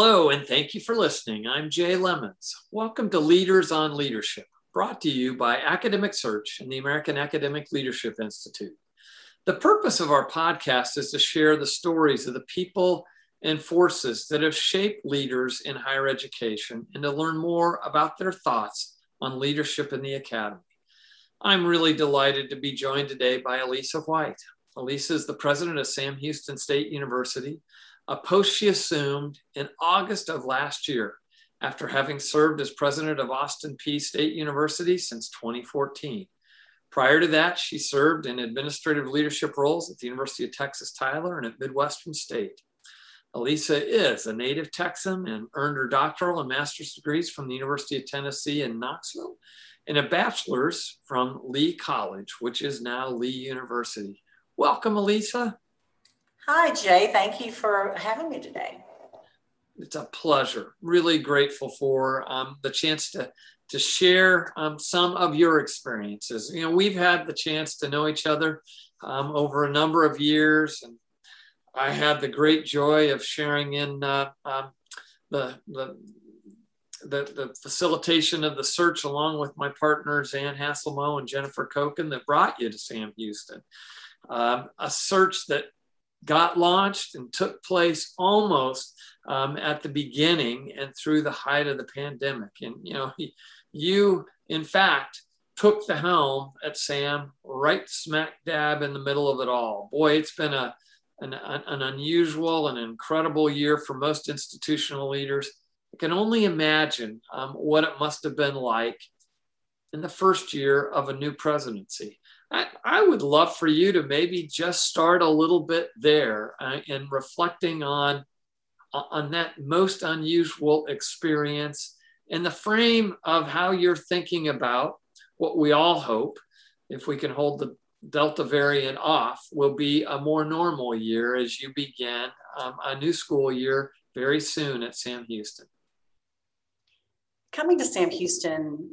Hello, and thank you for listening. I'm Jay Lemons. Welcome to Leaders on Leadership, brought to you by Academic Search and the American Academic Leadership Institute. The purpose of our podcast is to share the stories of the people and forces that have shaped leaders in higher education and to learn more about their thoughts on leadership in the academy. I'm really delighted to be joined today by Alisa White. Alisa is the president of Sam Houston State University, a post she assumed in August of last year after having served as president of Austin Peay State University since 2014. Prior to that, she served in administrative leadership roles at the University of Texas Tyler and at Midwestern State. Alisa is a native Texan and earned her doctoral and master's degrees from the University of Tennessee in Knoxville and a bachelor's from Lee College, which is now Lee University. Welcome, Alisa. Hi, Jay. Thank you for having me today. It's a pleasure. Really grateful for um, the chance to to share um, some of your experiences. You know, we've had the chance to know each other um, over a number of years, and I had the great joy of sharing in uh, um, the, the the, the facilitation of the search along with my partners Ann Hasselmo and Jennifer Koken that brought you to Sam Houston. Um, a search that got launched and took place almost um, at the beginning and through the height of the pandemic. And, you know, you, in fact, took the helm at Sam right smack dab in the middle of it all. Boy, it's been a, an, an unusual and incredible year for most institutional leaders. I can only imagine um, what it must have been like in the first year of a new presidency. I, I would love for you to maybe just start a little bit there uh, in reflecting on, on that most unusual experience in the frame of how you're thinking about what we all hope, if we can hold the Delta variant off, will be a more normal year as you begin um, a new school year very soon at Sam Houston. Coming to Sam Houston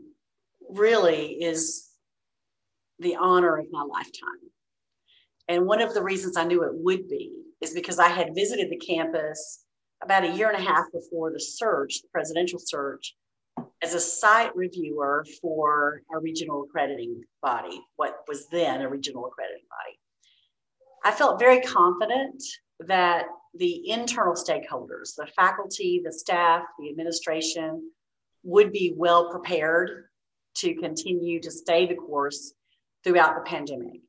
really is the honor of my lifetime. And one of the reasons I knew it would be is because I had visited the campus about a year and a half before the search, the presidential search, as a site reviewer for a regional accrediting body, what was then a regional accrediting body. I felt very confident that the internal stakeholders, the faculty, the staff, the administration, would be well prepared to continue to stay the course throughout the pandemic.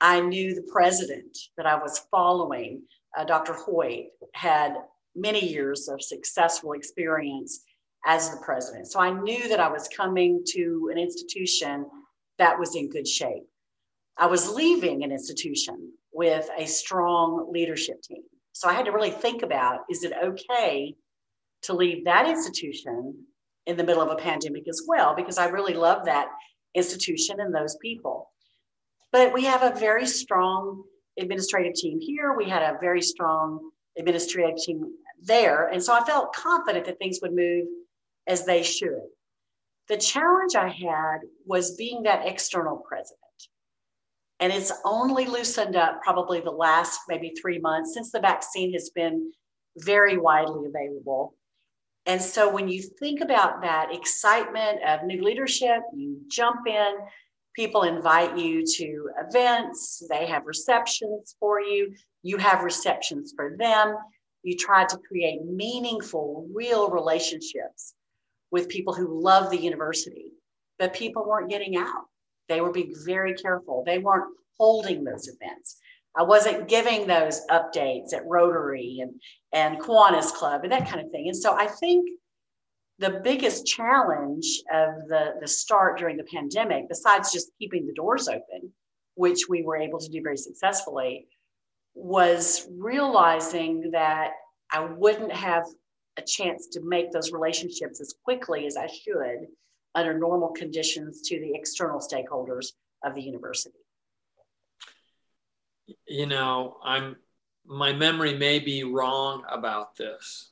I knew the president that I was following, uh, Dr. Hoyt, had many years of successful experience as the president. So I knew that I was coming to an institution that was in good shape. I was leaving an institution with a strong leadership team. So I had to really think about is it okay to leave that institution in the middle of a pandemic as well? Because I really love that institution and those people. But we have a very strong administrative team here. We had a very strong administrative team there. And so I felt confident that things would move as they should. The challenge I had was being that external president. And it's only loosened up probably the last maybe three months since the vaccine has been very widely available. And so when you think about that excitement of new leadership, you jump in, people invite you to events, they have receptions for you, you have receptions for them. You try to create meaningful, real relationships with people who love the university, but people weren't getting out. They were being very careful. They weren't holding those events. I wasn't giving those updates at Rotary and, and Kiwanis Club and that kind of thing. And so I think the biggest challenge of the, the start during the pandemic, besides just keeping the doors open, which we were able to do very successfully, was realizing that I wouldn't have a chance to make those relationships as quickly as I should under normal conditions to the external stakeholders of the university. You know, I'm my memory may be wrong about this,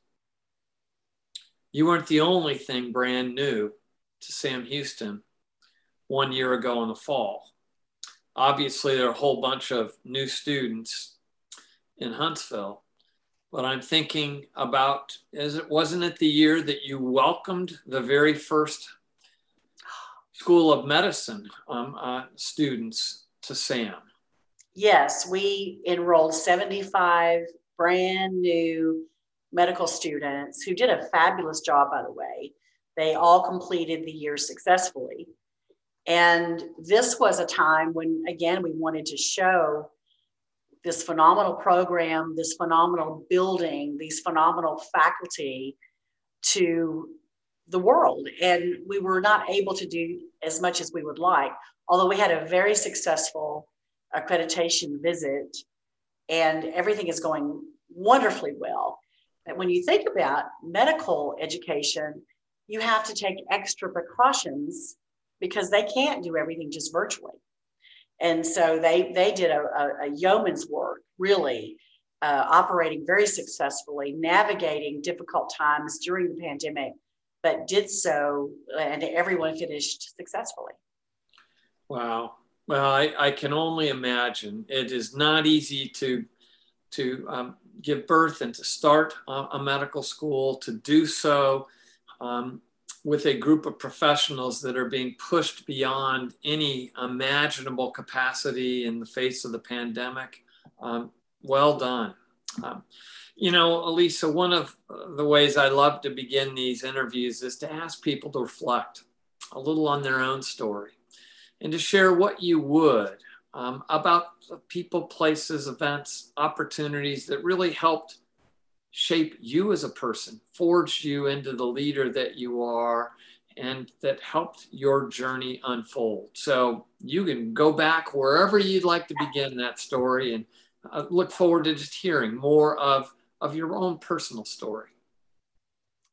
you weren't the only thing brand new to Sam Houston one year ago in the fall. Obviously, there are a whole bunch of new students in Huntsville. but I'm thinking about as it wasn't it the year that you welcomed the very first School of Medicine um, uh, students to SAM. Yes, we enrolled 75 brand new medical students who did a fabulous job, by the way. They all completed the year successfully. And this was a time when, again, we wanted to show this phenomenal program, this phenomenal building, these phenomenal faculty to the world. And we were not able to do as much as we would like, although we had a very successful accreditation visit and everything is going wonderfully well. And when you think about medical education, you have to take extra precautions because they can't do everything just virtually. And so they, they did a, a, a yeoman's work, really, uh, operating very successfully, navigating difficult times during the pandemic, but did so, and everyone finished successfully. Wow. Well, I, I can only imagine. It is not easy to to um, give birth and to start a, a medical school, to do so um, with a group of professionals that are being pushed beyond any imaginable capacity in the face of the pandemic. Um, well done. Um, you know, Alisa, one of the ways I love to begin these interviews is to ask people to reflect a little on their own story and to share what you would um, about people, places, events, opportunities that really helped shape you as a person, forged you into the leader that you are, and that helped your journey unfold. So you can go back wherever you'd like to begin that story and uh, look forward to just hearing more of, of your own personal story.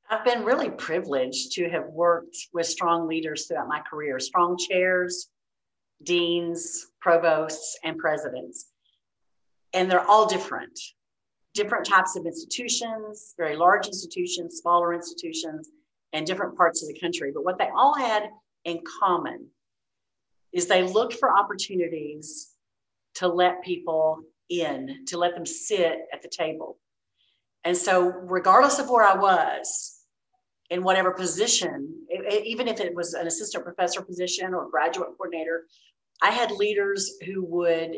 I've been really privileged to have worked with strong leaders throughout my career, strong chairs, deans, provosts, and presidents. And they're all different different types of institutions, very large institutions, smaller institutions, and different parts of the country. But what they all had in common is they looked for opportunities to let people in, to let them sit at the table. And so, regardless of where I was, in whatever position, even if it was an assistant professor position or graduate coordinator, I had leaders who would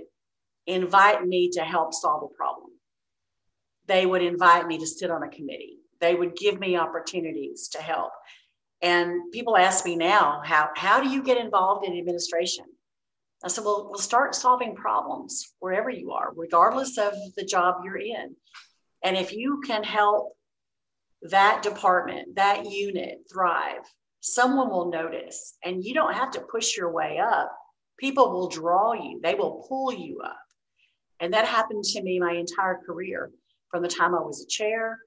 invite me to help solve a problem they would invite me to sit on a committee. They would give me opportunities to help. And people ask me now, how, how do you get involved in administration? I said, well, we'll start solving problems wherever you are, regardless of the job you're in. And if you can help that department, that unit thrive, someone will notice. And you don't have to push your way up. People will draw you, they will pull you up. And that happened to me my entire career from the time I was a chair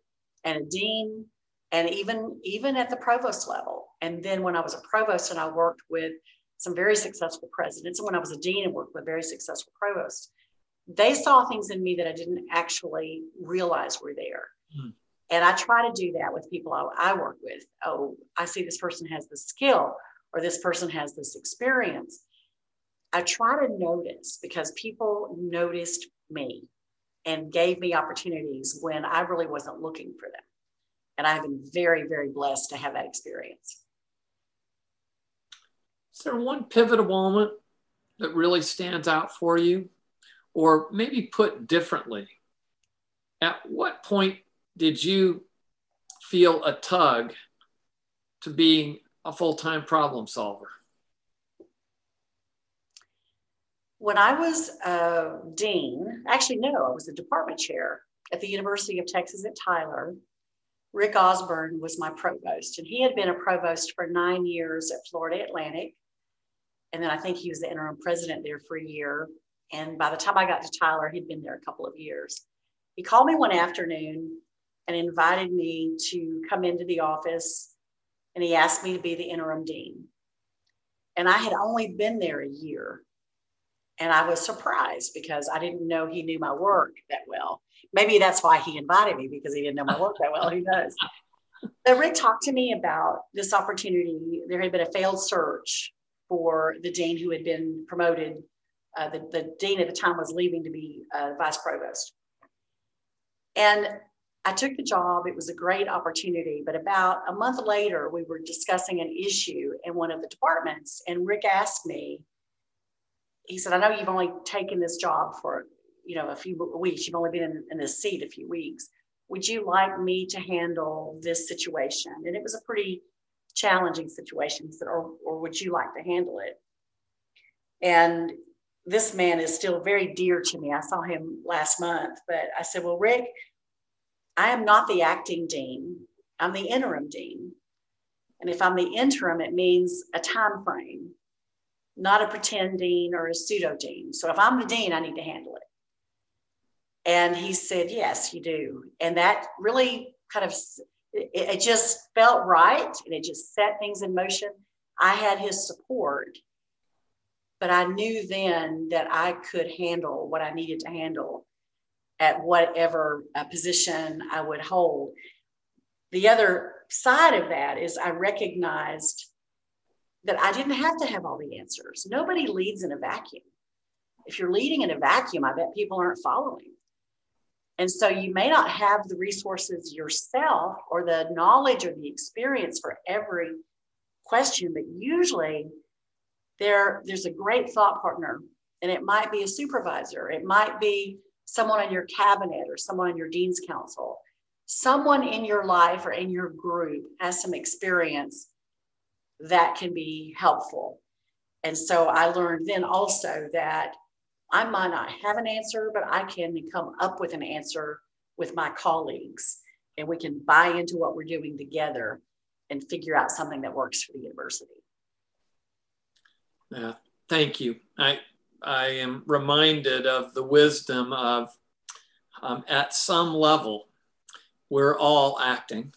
and a dean, and even even at the provost level. And then when I was a provost and I worked with some very successful presidents, and when I was a dean and worked with very successful provosts, they saw things in me that I didn't actually realize were there. Mm. And I try to do that with people I, I work with. Oh, I see this person has this skill, or this person has this experience. I try to notice because people noticed me and gave me opportunities when I really wasn't looking for them. And I've been very, very blessed to have that experience. Is there one pivotal moment that really stands out for you? Or maybe put differently, at what point did you feel a tug to being a full time problem solver? When I was a dean, actually, no, I was a department chair at the University of Texas at Tyler. Rick Osborne was my provost, and he had been a provost for nine years at Florida Atlantic. And then I think he was the interim president there for a year. And by the time I got to Tyler, he'd been there a couple of years. He called me one afternoon and invited me to come into the office, and he asked me to be the interim dean. And I had only been there a year. And I was surprised because I didn't know he knew my work that well. Maybe that's why he invited me because he didn't know my work that well. Who knows? But Rick talked to me about this opportunity. There had been a failed search for the dean who had been promoted. Uh, the, the dean at the time was leaving to be uh, vice provost. And I took the job. It was a great opportunity. But about a month later, we were discussing an issue in one of the departments. And Rick asked me, he said, I know you've only taken this job for, you know, a few weeks. You've only been in, in this seat a few weeks. Would you like me to handle this situation? And it was a pretty challenging situation. Said, or, or would you like to handle it? And this man is still very dear to me. I saw him last month, but I said, Well, Rick, I am not the acting dean. I'm the interim dean. And if I'm the interim, it means a time frame, not a pretend dean or a pseudo dean. So if I'm the dean, I need to handle it. And he said, Yes, you do. And that really kind of, it, it just felt right and it just set things in motion. I had his support, but I knew then that I could handle what I needed to handle at whatever uh, position I would hold. The other side of that is I recognized that I didn't have to have all the answers. Nobody leads in a vacuum. If you're leading in a vacuum, I bet people aren't following. And so you may not have the resources yourself or the knowledge or the experience for every question, but usually there, there's a great thought partner, and it might be a supervisor, it might be someone in your cabinet or someone in your dean's council, someone in your life or in your group has some experience that can be helpful. And so I learned then also that I might not have an answer, but I can come up with an answer with my colleagues and we can buy into what we're doing together and figure out something that works for the university. Yeah, thank you. I I am reminded of the wisdom of um, at some level, we're all acting,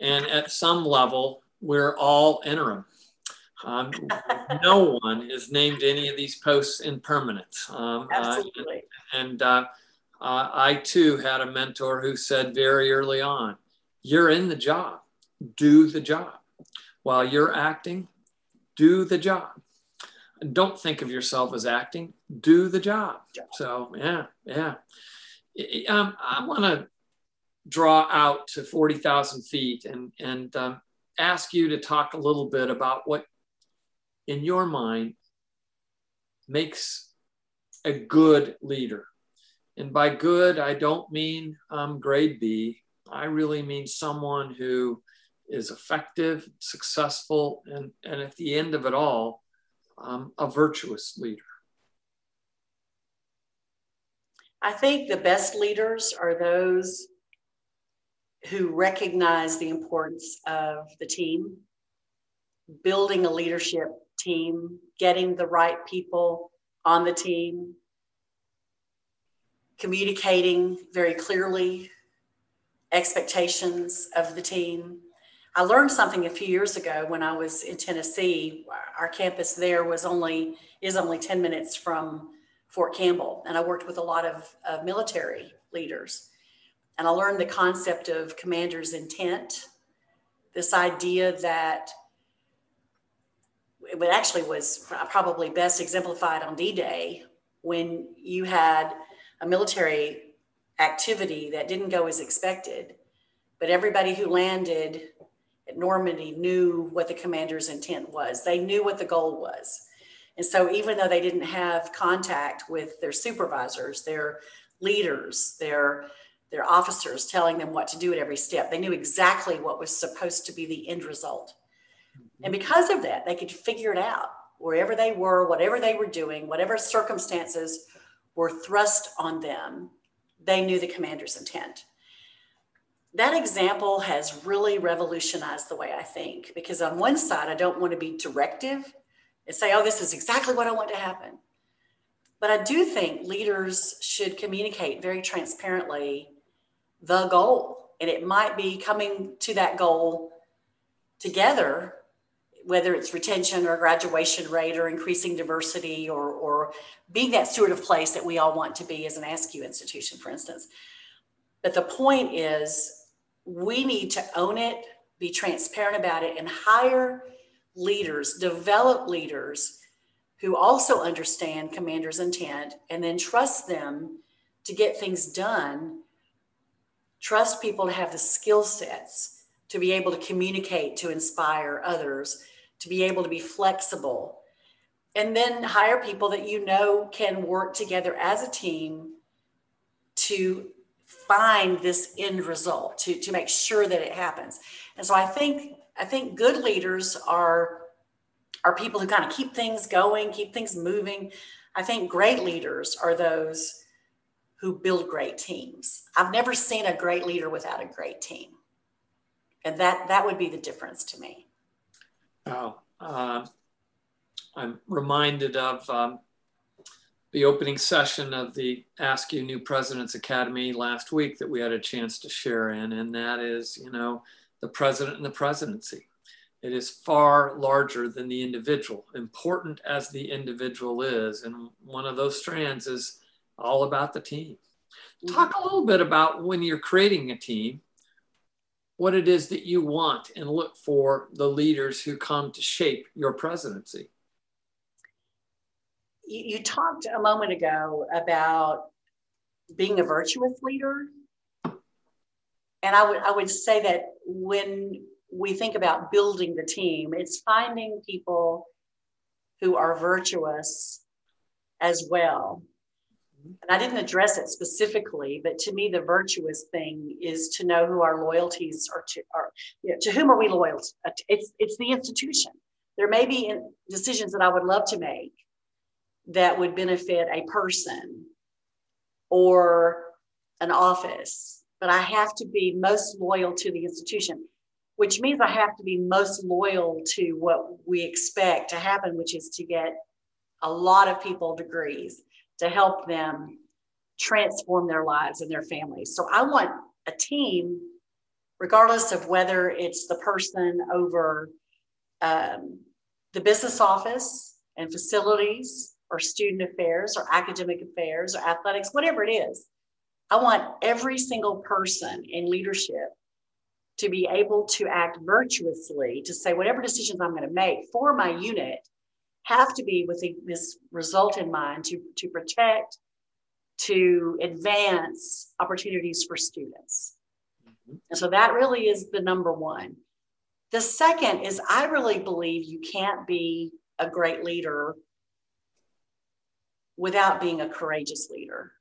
and at some level, we're all interim. Um, no one is named any of these posts in permanence. Um, Absolutely. Uh, and uh, uh, I too had a mentor who said very early on, You're in the job, do the job. While you're acting, do the job don't think of yourself as acting do the job so yeah yeah um, i want to draw out to 40000 feet and and um, ask you to talk a little bit about what in your mind makes a good leader and by good i don't mean um, grade b i really mean someone who is effective successful and and at the end of it all um, a virtuous leader? I think the best leaders are those who recognize the importance of the team, building a leadership team, getting the right people on the team, communicating very clearly expectations of the team, I learned something a few years ago when I was in Tennessee. Our campus there was only is only 10 minutes from Fort Campbell, and I worked with a lot of military leaders. And I learned the concept of commander's intent, this idea that it actually was probably best exemplified on D-Day when you had a military activity that didn't go as expected, but everybody who landed at Normandy knew what the commander's intent was. They knew what the goal was. And so even though they didn't have contact with their supervisors, their leaders, their their officers telling them what to do at every step, they knew exactly what was supposed to be the end result. And mm-hmm. because of that, they could figure it out wherever they were, whatever they were doing, whatever circumstances were thrust on them, they knew the commander's intent that example has really revolutionized the way I think because on one side, I don't want to be directive and say, oh, this is exactly what I want to happen. But I do think leaders should communicate very transparently the goal. And it might be coming to that goal together, whether it's retention or graduation rate or increasing diversity or, or being that steward of place that we all want to be as an AASCU institution, for instance. But the point is we need to own it, be transparent about it, and hire leaders, develop leaders who also understand commander's intent and then trust them to get things done trust people to have the skill sets to be able to communicate, to inspire others, to be able to be flexible. And then hire people that you know can work together as a team to find this end result, to, to make sure that it happens. And so I think I think good leaders are are people who kind of keep things going, keep things moving. I think great leaders are those who build great teams. I've never seen a great leader without a great team. And that that would be the difference to me. Oh, uh, I'm reminded of um, the opening session of the AASCU New Presidents Academy last week that we had a chance to share in, and that is, you know, the president and the presidency. It is far larger than the individual, important as the individual is. And one of those strands is all about the team. Mm-hmm. Talk a little bit about when you're creating a team, what it is that you want and look for the leaders who come to shape your presidency. You, you talked a moment ago about being a virtuous leader. And I would, I would say that when we think about building the team, it's finding people who are virtuous as well. And I didn't address it specifically, but to me, the virtuous thing is to know who our loyalties are to. Are, you know, to whom are we loyal? To? Uh, it's it's the institution. There may be decisions that I would love to make that would benefit a person or an office, but I have to be most loyal to the institution which means I have to be most loyal to what we expect to happen, which is to get a lot of people degrees to help them transform their lives and their families. So I want a team, regardless of whether it's the person over um, the business office and facilities or student affairs or academic affairs or athletics, whatever it is. I want every single person in leadership to be able to act virtuously to say whatever decisions I'm going to make for my unit have to be with this result in mind to, to protect, to advance opportunities for students. Mm-hmm. And so that really is the number one. The second is I really believe you can't be a great leader without being a courageous leader.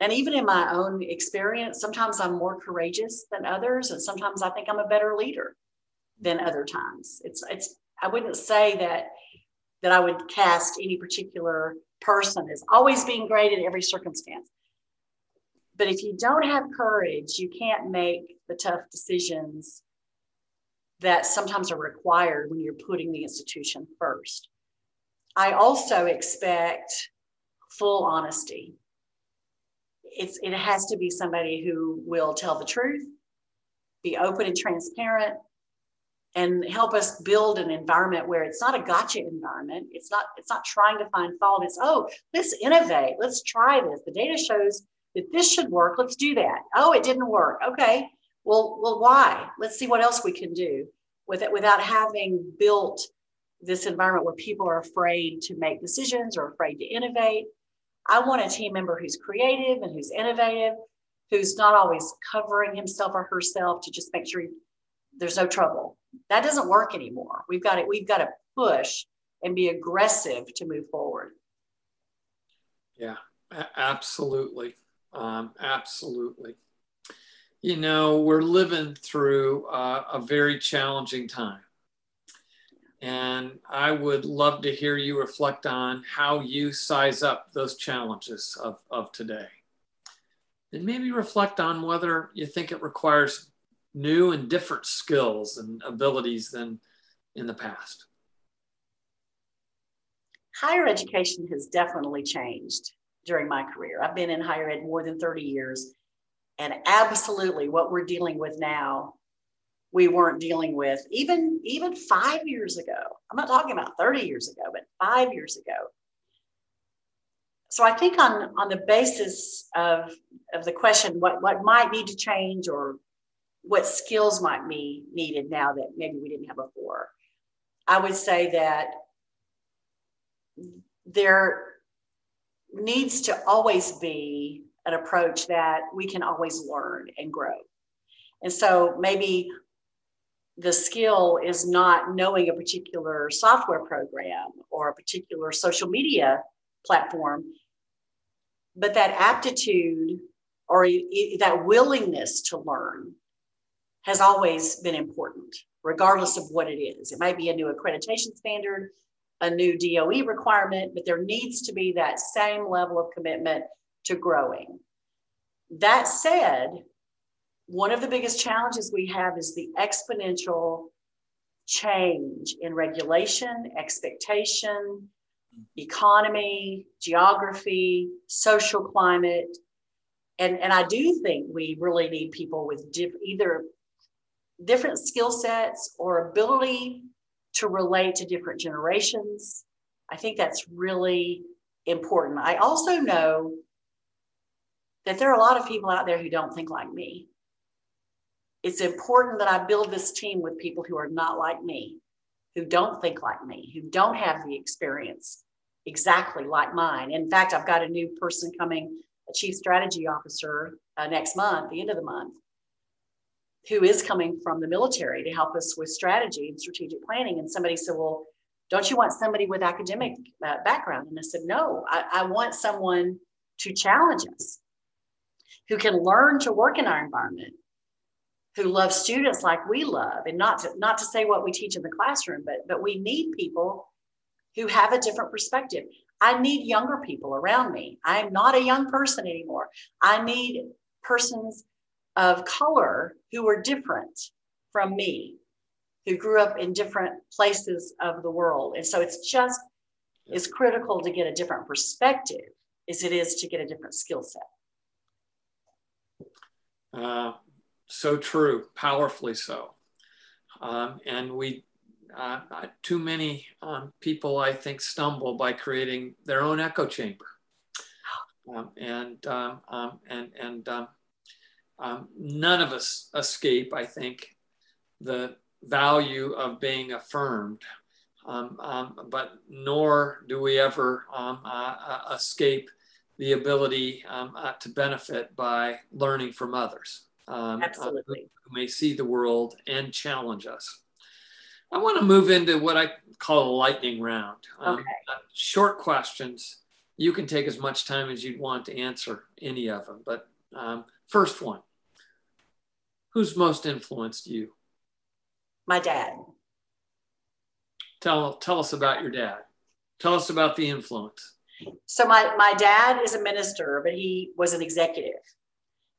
And even in my own experience, sometimes I'm more courageous than others, and sometimes I think I'm a better leader than other times. It's it's I wouldn't say that that I would cast any particular person as always being great in every circumstance. But if you don't have courage, you can't make the tough decisions that sometimes are required when you're putting the institution first. I also expect full honesty it's it has to be somebody who will tell the truth, be open and transparent, and help us build an environment where it's not a gotcha environment. It's not it's not trying to find fault. It's oh, let's innovate. Let's try this. The data shows that this should work. Let's do that. Oh, it didn't work. Okay. Well, well, why? Let's see what else we can do with it without having built this environment where people are afraid to make decisions or afraid to innovate I want a team member who's creative and who's innovative, who's not always covering himself or herself to just make sure he, there's no trouble. That doesn't work anymore. We've got it. We've got to push and be aggressive to move forward. Yeah, absolutely. Um, absolutely. You know, we're living through uh, a very challenging time. And I would love to hear you reflect on how you size up those challenges of, of today. And maybe reflect on whether you think it requires new and different skills and abilities than in the past. Higher education has definitely changed during my career. I've been in higher ed more than 30 years. And absolutely, what we're dealing with now we weren't dealing with even even five years ago i'm not talking about 30 years ago but five years ago so i think on on the basis of of the question what what might need to change or what skills might be needed now that maybe we didn't have before i would say that there needs to always be an approach that we can always learn and grow. And so maybe the skill is not knowing a particular software program or a particular social media platform, but that aptitude or that willingness to learn has always been important, regardless of what it is. It might be a new accreditation standard, a new DOE requirement, but there needs to be that same level of commitment to growing. That said, one of the biggest challenges we have is the exponential change in regulation, expectation, economy, geography, social climate. And, and I do think we really need people with diff, either different skill sets or ability to relate to different generations. I think that's really important. I also know that there are a lot of people out there who don't think like me it's important that I build this team with people who are not like me, who don't think like me, who don't have the experience exactly like mine. In fact, I've got a new person coming, a chief strategy officer uh, next month, the end of the month, who is coming from the military to help us with strategy and strategic planning. And somebody said, Well, don't you want somebody with academic uh, background? And I said, No, I, I want someone to challenge us, who can learn to work in our environment, who love students like we love and not to not to say what we teach in the classroom but but we need people who have a different perspective i need younger people around me i'm not a young person anymore i need persons of color who are different from me who grew up in different places of the world and so it's just as critical to get a different perspective as it is to get a different skill set uh, so true, powerfully so. Um, and we, uh, uh, too many um, people, I think, stumble by creating their own echo chamber. Um, and, um, um, and, and um, none of us escape, I think, the value of being affirmed. but nor do we ever uh, uh, escape the ability uh, to benefit by learning from others um, Absolutely. who may see the world and challenge us. I want to move into what I call a lightning round. Um, okay. Uh, short questions. You can take as much time as you'd want to answer any of them. But um, first one Who's most influenced you? My dad. Tell, tell us about your dad. Tell us about the influence. So, my, my dad is a minister, but he was an executive.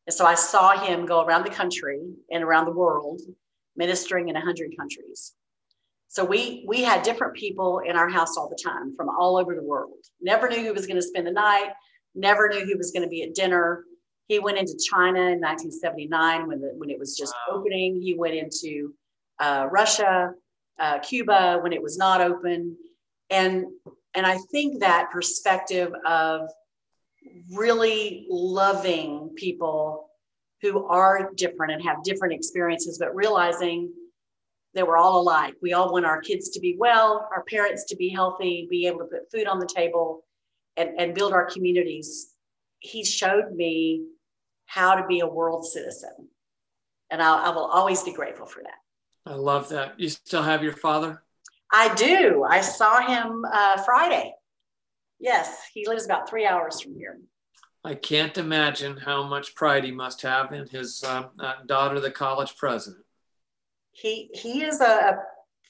And so I saw him go around the country and around the world, ministering in 100 countries. So we we had different people in our house all the time from all over the world. Never knew who was going to spend the night. Never knew who was going to be at dinner. He went into China in 1979 when the, when it was just wow. opening. He went into uh, Russia, uh, Cuba when it was not open, and and I think that perspective of really loving people who are different and have different experiences, but realizing that we're all alike. We all want our kids to be well, our parents to be healthy, be able to put food on the table, and, and build our communities. He showed me how to be a world citizen. And I, I will always be grateful for that. I love that. You still have your father? I do. I saw him uh, Friday. Yes, he lives about three hours from here. I can't imagine how much pride he must have in his uh, uh, daughter, the college president. He he is a, a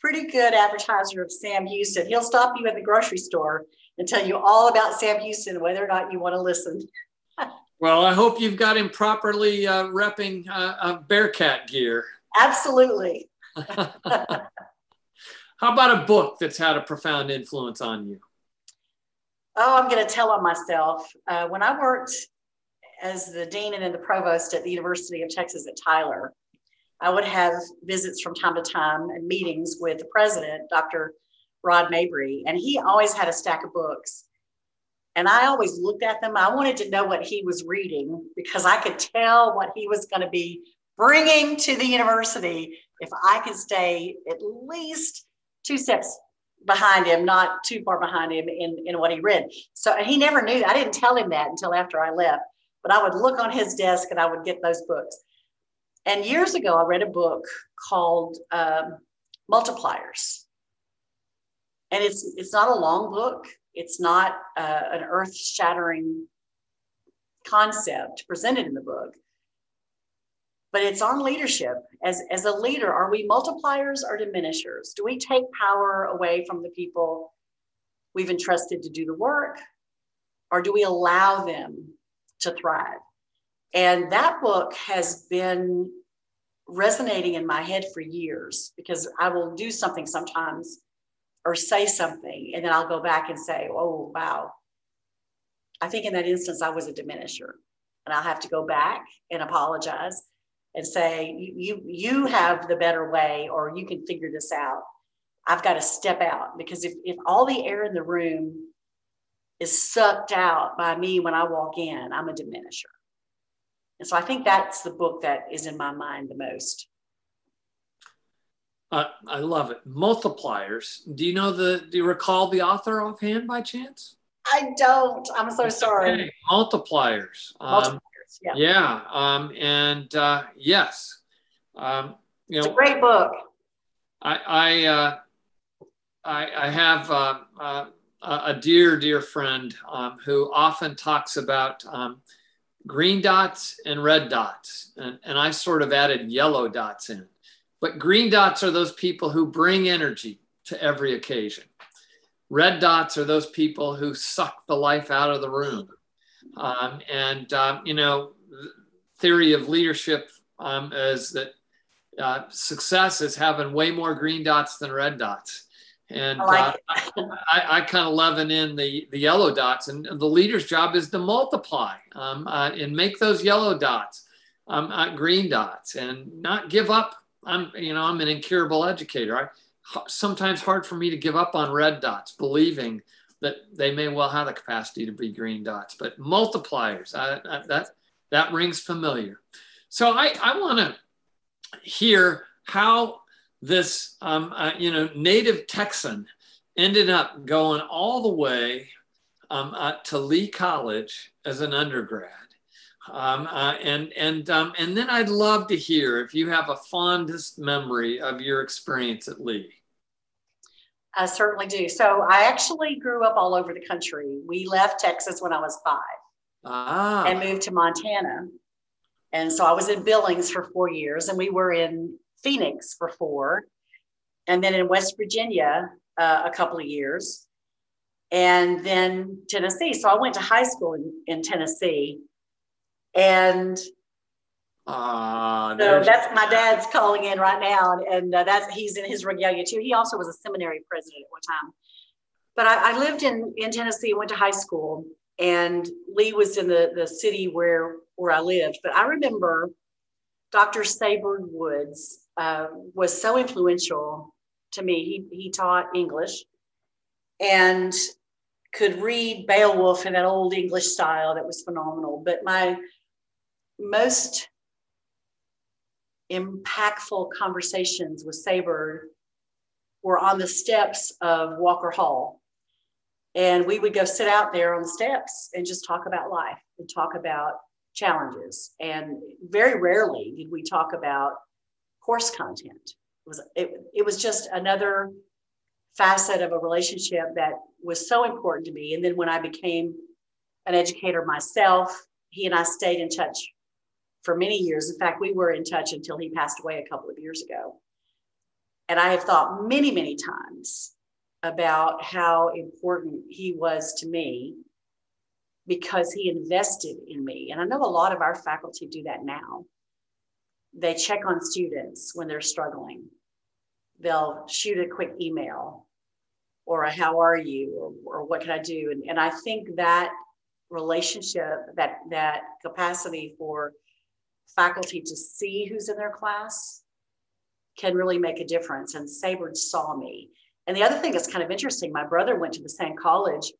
pretty good advertiser of Sam Houston. He'll stop you at the grocery store and tell you all about Sam Houston, whether or not you want to listen. well, I hope you've got him properly uh, repping uh, Bearkat gear. Absolutely. How about a book that's had a profound influence on you? Oh, I'm going to tell on myself. Uh, when I worked as the dean and then the provost at the University of Texas at Tyler, I would have visits from time to time and meetings with the president, Dr. Rod Mabry, and he always had a stack of books. And I always looked at them. I wanted to know what he was reading because I could tell what he was going to be bringing to the university if I could stay at least two steps behind him, not too far behind him in, in what he read. So he never knew. I didn't tell him that until after I left. but I would look on his desk and I would get those books. And years ago, I read a book called um, Multipliers. And it's, it's not a long book, it's not uh, an earth shattering concept presented in the book, but it's on leadership. As, as a leader, are we multipliers or diminishers? Do we take power away from the people we've entrusted to do the work, or do we allow them to thrive? And that book has been resonating in my head for years because I will do something sometimes or say something, and then I'll go back and say, oh, wow. I think in that instance, I was a diminisher. And I'll have to go back and apologize and say, you, you, have the better way, or you can figure this out. I've got to step out because if, if all the air in the room is sucked out by me when I walk in, I'm a diminisher. And so I think that's the book that is in my mind the most. Uh, I love it. Multipliers. Do you know the? Do you recall the author offhand by chance? I don't. I'm so sorry. Okay. Multipliers. Um, Multipliers. Yeah. Yeah. Um, and uh, yes. Um, you know, it's a great book. I I uh, I, I, have uh, uh, a dear dear friend um, who often talks about um, green dots and red dots, and, and I sort of added yellow dots in. But green dots are those people who bring energy to every occasion. Red dots are those people who suck the life out of the room. Um, and, um, you know, theory of leadership um, is that uh, success is having way more green dots than red dots. And I, like uh, I, I kind of leaven in the, the yellow dots, and the leader's job is to multiply um, uh, and make those yellow dots um, uh, green dots and not give up I'm, you know, I'm an incurable educator. I sometimes hard for me to give up on red dots, believing that they may well have the capacity to be green dots, but multipliers, I, I, that that rings familiar. So I, I want to hear how this, um, uh, you know, native Texan ended up going all the way um, uh, to Lee College as an undergrad um, uh, and and um, and then I'd love to hear if you have a fondest memory of your experience at Lee. I certainly do. So I actually grew up all over the country. We left Texas when I was five ah. and moved to Montana. And so I was in Billings for four years, and we were in Phoenix for four, and then in West Virginia uh, a couple of years, and then Tennessee. So I went to high school in, in Tennessee and uh, so that's my dad's calling in right now, and uh, that's he's in his regalia too. He also was a seminary president at one time. But I, I lived in in Tennessee, went to high school, and Lee was in the the city where where I lived. But I remember Dr. Saberd Woods uh, was so influential to me. He he taught English, and could read Beowulf in that old English style that was phenomenal. But my most impactful conversations with Saber were on the steps of Walker Hall. And we would go sit out there on the steps and just talk about life and talk about challenges. And very rarely did we talk about course content. It was, it, it was just another facet of a relationship that was so important to me. And then when I became an educator myself, he and I stayed in touch for many years. In fact, we were in touch until he passed away a couple of years ago. And I have thought many, many times about how important he was to me because he invested in me. And I know a lot of our faculty do that now. They check on students when they're struggling. They'll shoot a quick email or a how are you or, or what can I do? And, and I think that relationship, that that capacity for faculty to see who's in their class can really make a difference. And Saberd saw me. And the other thing that's kind of interesting, my brother went to the same college.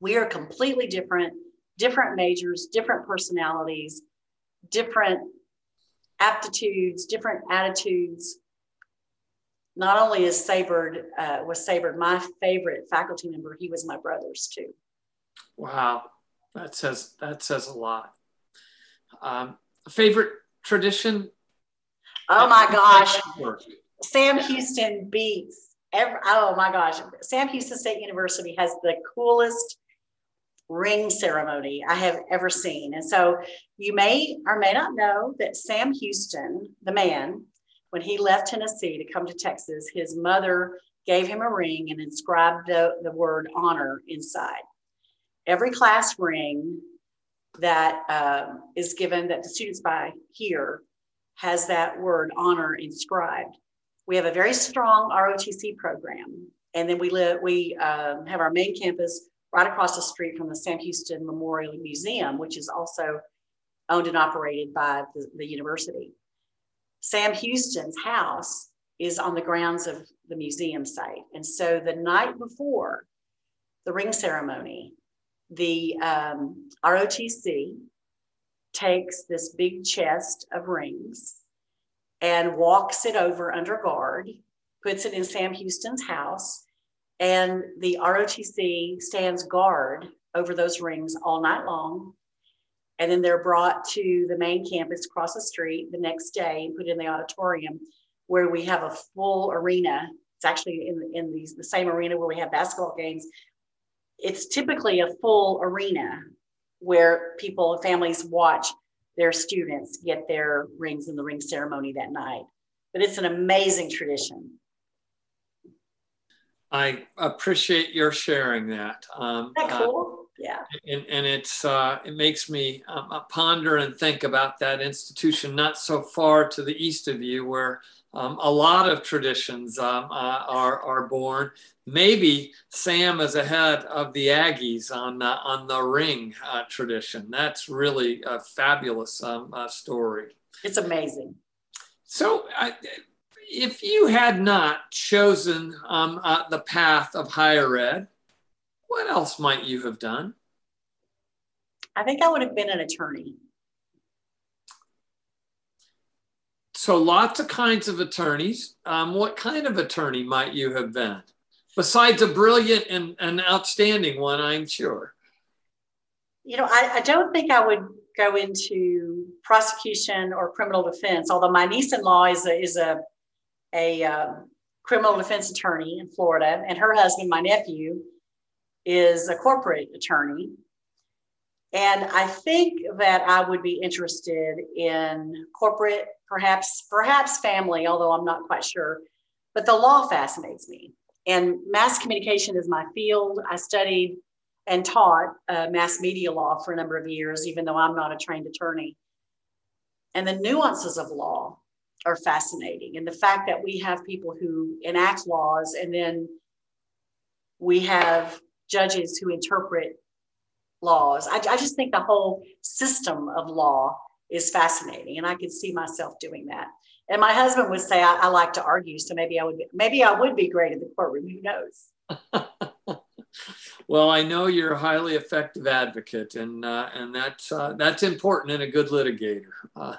We are completely different, different majors, different personalities, different aptitudes, different attitudes. Not only is Saberd, uh, was Saberd my favorite faculty member, he was my brother's too. Wow, that says that says a lot. Um, favorite tradition? Oh my gosh. Sam Houston beats every, oh my gosh. Sam Houston State University has the coolest ring ceremony I have ever seen. And so you may or may not know that Sam Houston, the man, when he left Tennessee to come to Texas, his mother gave him a ring and inscribed the, the word honor inside. Every class ring that uh, is given that the students buy here has that word honor inscribed. We have a very strong ROTC program, and then we live. We uh, have our main campus right across the street from the Sam Houston Memorial Museum, which is also owned and operated by the, the university. Sam Houston's house is on the grounds of the museum site. And so the night before the ring ceremony, the um, ROTC takes this big chest of rings and walks it over under guard, puts it in Sam Houston's house, and the ROTC stands guard over those rings all night long. And then they're brought to the main campus across the street the next day and put in the auditorium where we have a full arena. It's actually in, in the, the same arena where we have basketball games. It's typically a full arena where people, families watch their students get their rings in the ring ceremony that night. But it's an amazing tradition. I appreciate your sharing that. Um, that uh, cool? Uh, yeah. And, and it's uh, it makes me um, uh, ponder and think about that institution not so far to the east of you, where um, a lot of traditions um, uh, are are born. Maybe Sam is ahead of the Aggies on uh, on the ring tradition. That's really a fabulous um, story. It's amazing. So if you had not chosen um, uh, the path of higher ed, what else might you have done? I think I would have been an attorney. So, lots of kinds of attorneys. Um, what kind of attorney might you have been? Besides a brilliant and an outstanding one, I'm sure. You know, I, I don't think I would go into prosecution or criminal defense, although my niece in law is a, is a a um, criminal defense attorney in Florida, and her husband, my nephew, is a corporate attorney. And I think that I would be interested in corporate, perhaps, perhaps family, although I'm not quite sure. But the law fascinates me. And mass communication is my field. I studied and taught uh, mass media law for a number of years, even though I'm not a trained attorney. And the nuances of law are fascinating. And the fact that we have people who enact laws and then we have judges who interpret laws. I, I just think the whole system of law is fascinating. And I could see myself doing that. And my husband would say, I, I like to argue. So maybe I would, be, maybe I would be great in the courtroom. Who knows? well, I know you're a highly effective advocate, and uh, and that's uh, that's important in a good litigator. Uh,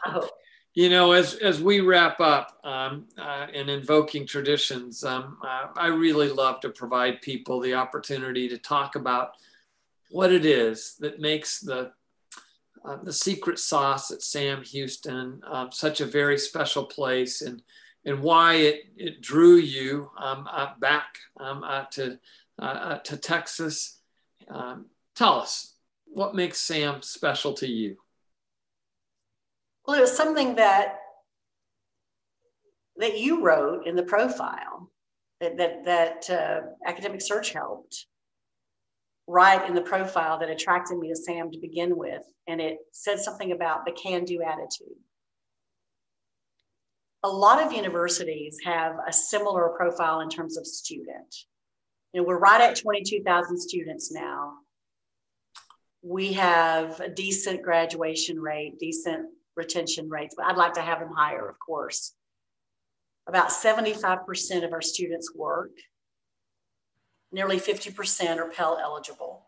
you know, as, as we wrap up um, uh, in invoking traditions, um, uh, I really love to provide people the opportunity to talk about what it is that makes the uh, the secret sauce at Sam Houston um, such a very special place, and and why it, it drew you um, uh, back um, uh, to uh, to Texas. Um, tell us what makes Sam special to you. Well, it was something that that you wrote in the profile that that, that uh, academic search helped write in the profile that attracted me to Sam to begin with, and it said something about the can-do attitude. A lot of universities have a similar profile in terms of student. You know, we're right at 22,000 students now. We have a decent graduation rate, decent retention rates, but I'd like to have them higher, of course. About 75% of our students work. Nearly 50% are Pell eligible.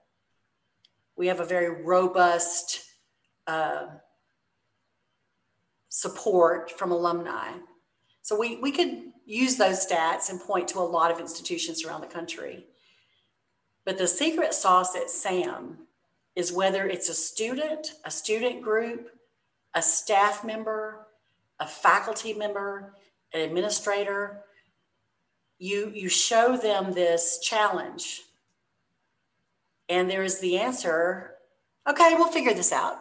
We have a very robust uh, support from alumni. So we, we could use those stats and point to a lot of institutions around the country. But the secret sauce at SAM is whether it's a student, a student group, a staff member, a faculty member, an administrator, you, you show them this challenge. And there is the answer okay, we'll figure this out.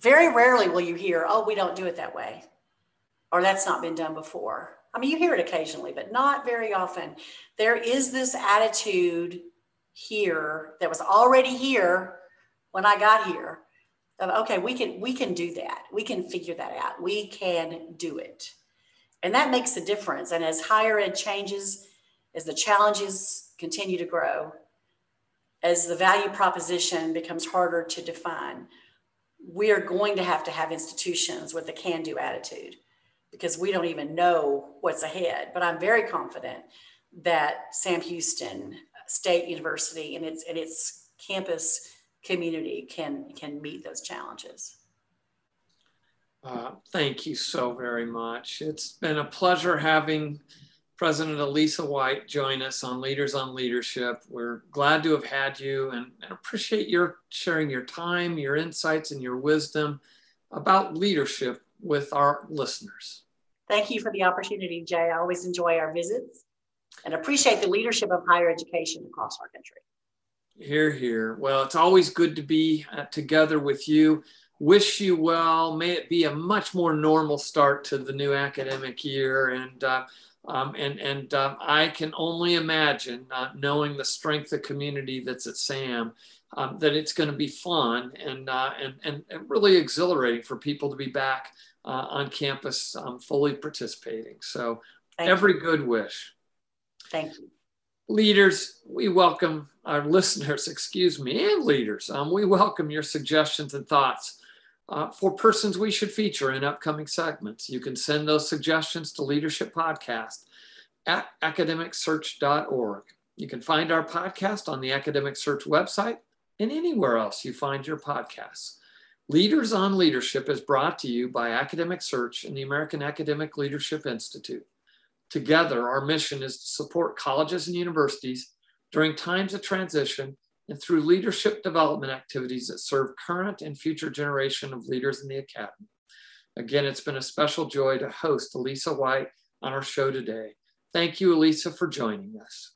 Very rarely will you hear, oh, we don't do it that way, or that's not been done before. I mean, you hear it occasionally, but not very often. There is this attitude here that was already here when I got here of okay, we can we can do that. We can figure that out. We can do it. And that makes a difference. And as higher ed changes, as the challenges continue to grow, as the value proposition becomes harder to define, we are going to have to have institutions with a can do attitude because we don't even know what's ahead. But I'm very confident that Sam Houston State University and its, and its campus community can, can meet those challenges. Uh, thank you so very much. It's been a pleasure having President Alisa White join us on Leaders on Leadership. We're glad to have had you and, and appreciate your sharing your time, your insights, and your wisdom about leadership with our listeners. Thank you for the opportunity, Jay. I always enjoy our visits and appreciate the leadership of higher education across our country. Here, here. Well, it's always good to be uh, together with you wish you well. May it be a much more normal start to the new academic year. And uh, um, and and uh, I can only imagine, uh, knowing the strength of community that's at SAM, um, that it's going to be fun and, uh, and, and and really exhilarating for people to be back uh, on campus, um, fully participating. So Thank every you. good wish. Thank you. Leaders, we welcome our listeners, excuse me, and leaders. Um, we welcome your suggestions and thoughts uh, for persons we should feature in upcoming segments. You can send those suggestions to Leadership Podcast at academicsearch.org. You can find our podcast on the Academic Search website and anywhere else you find your podcasts. Leaders on Leadership is brought to you by Academic Search and the American Academic Leadership Institute. Together, our mission is to support colleges and universities during times of transition and through leadership development activities that serve current and future generation of leaders in the Academy. Again, it's been a special joy to host Alisa White on our show today. Thank you, Alisa, for joining us.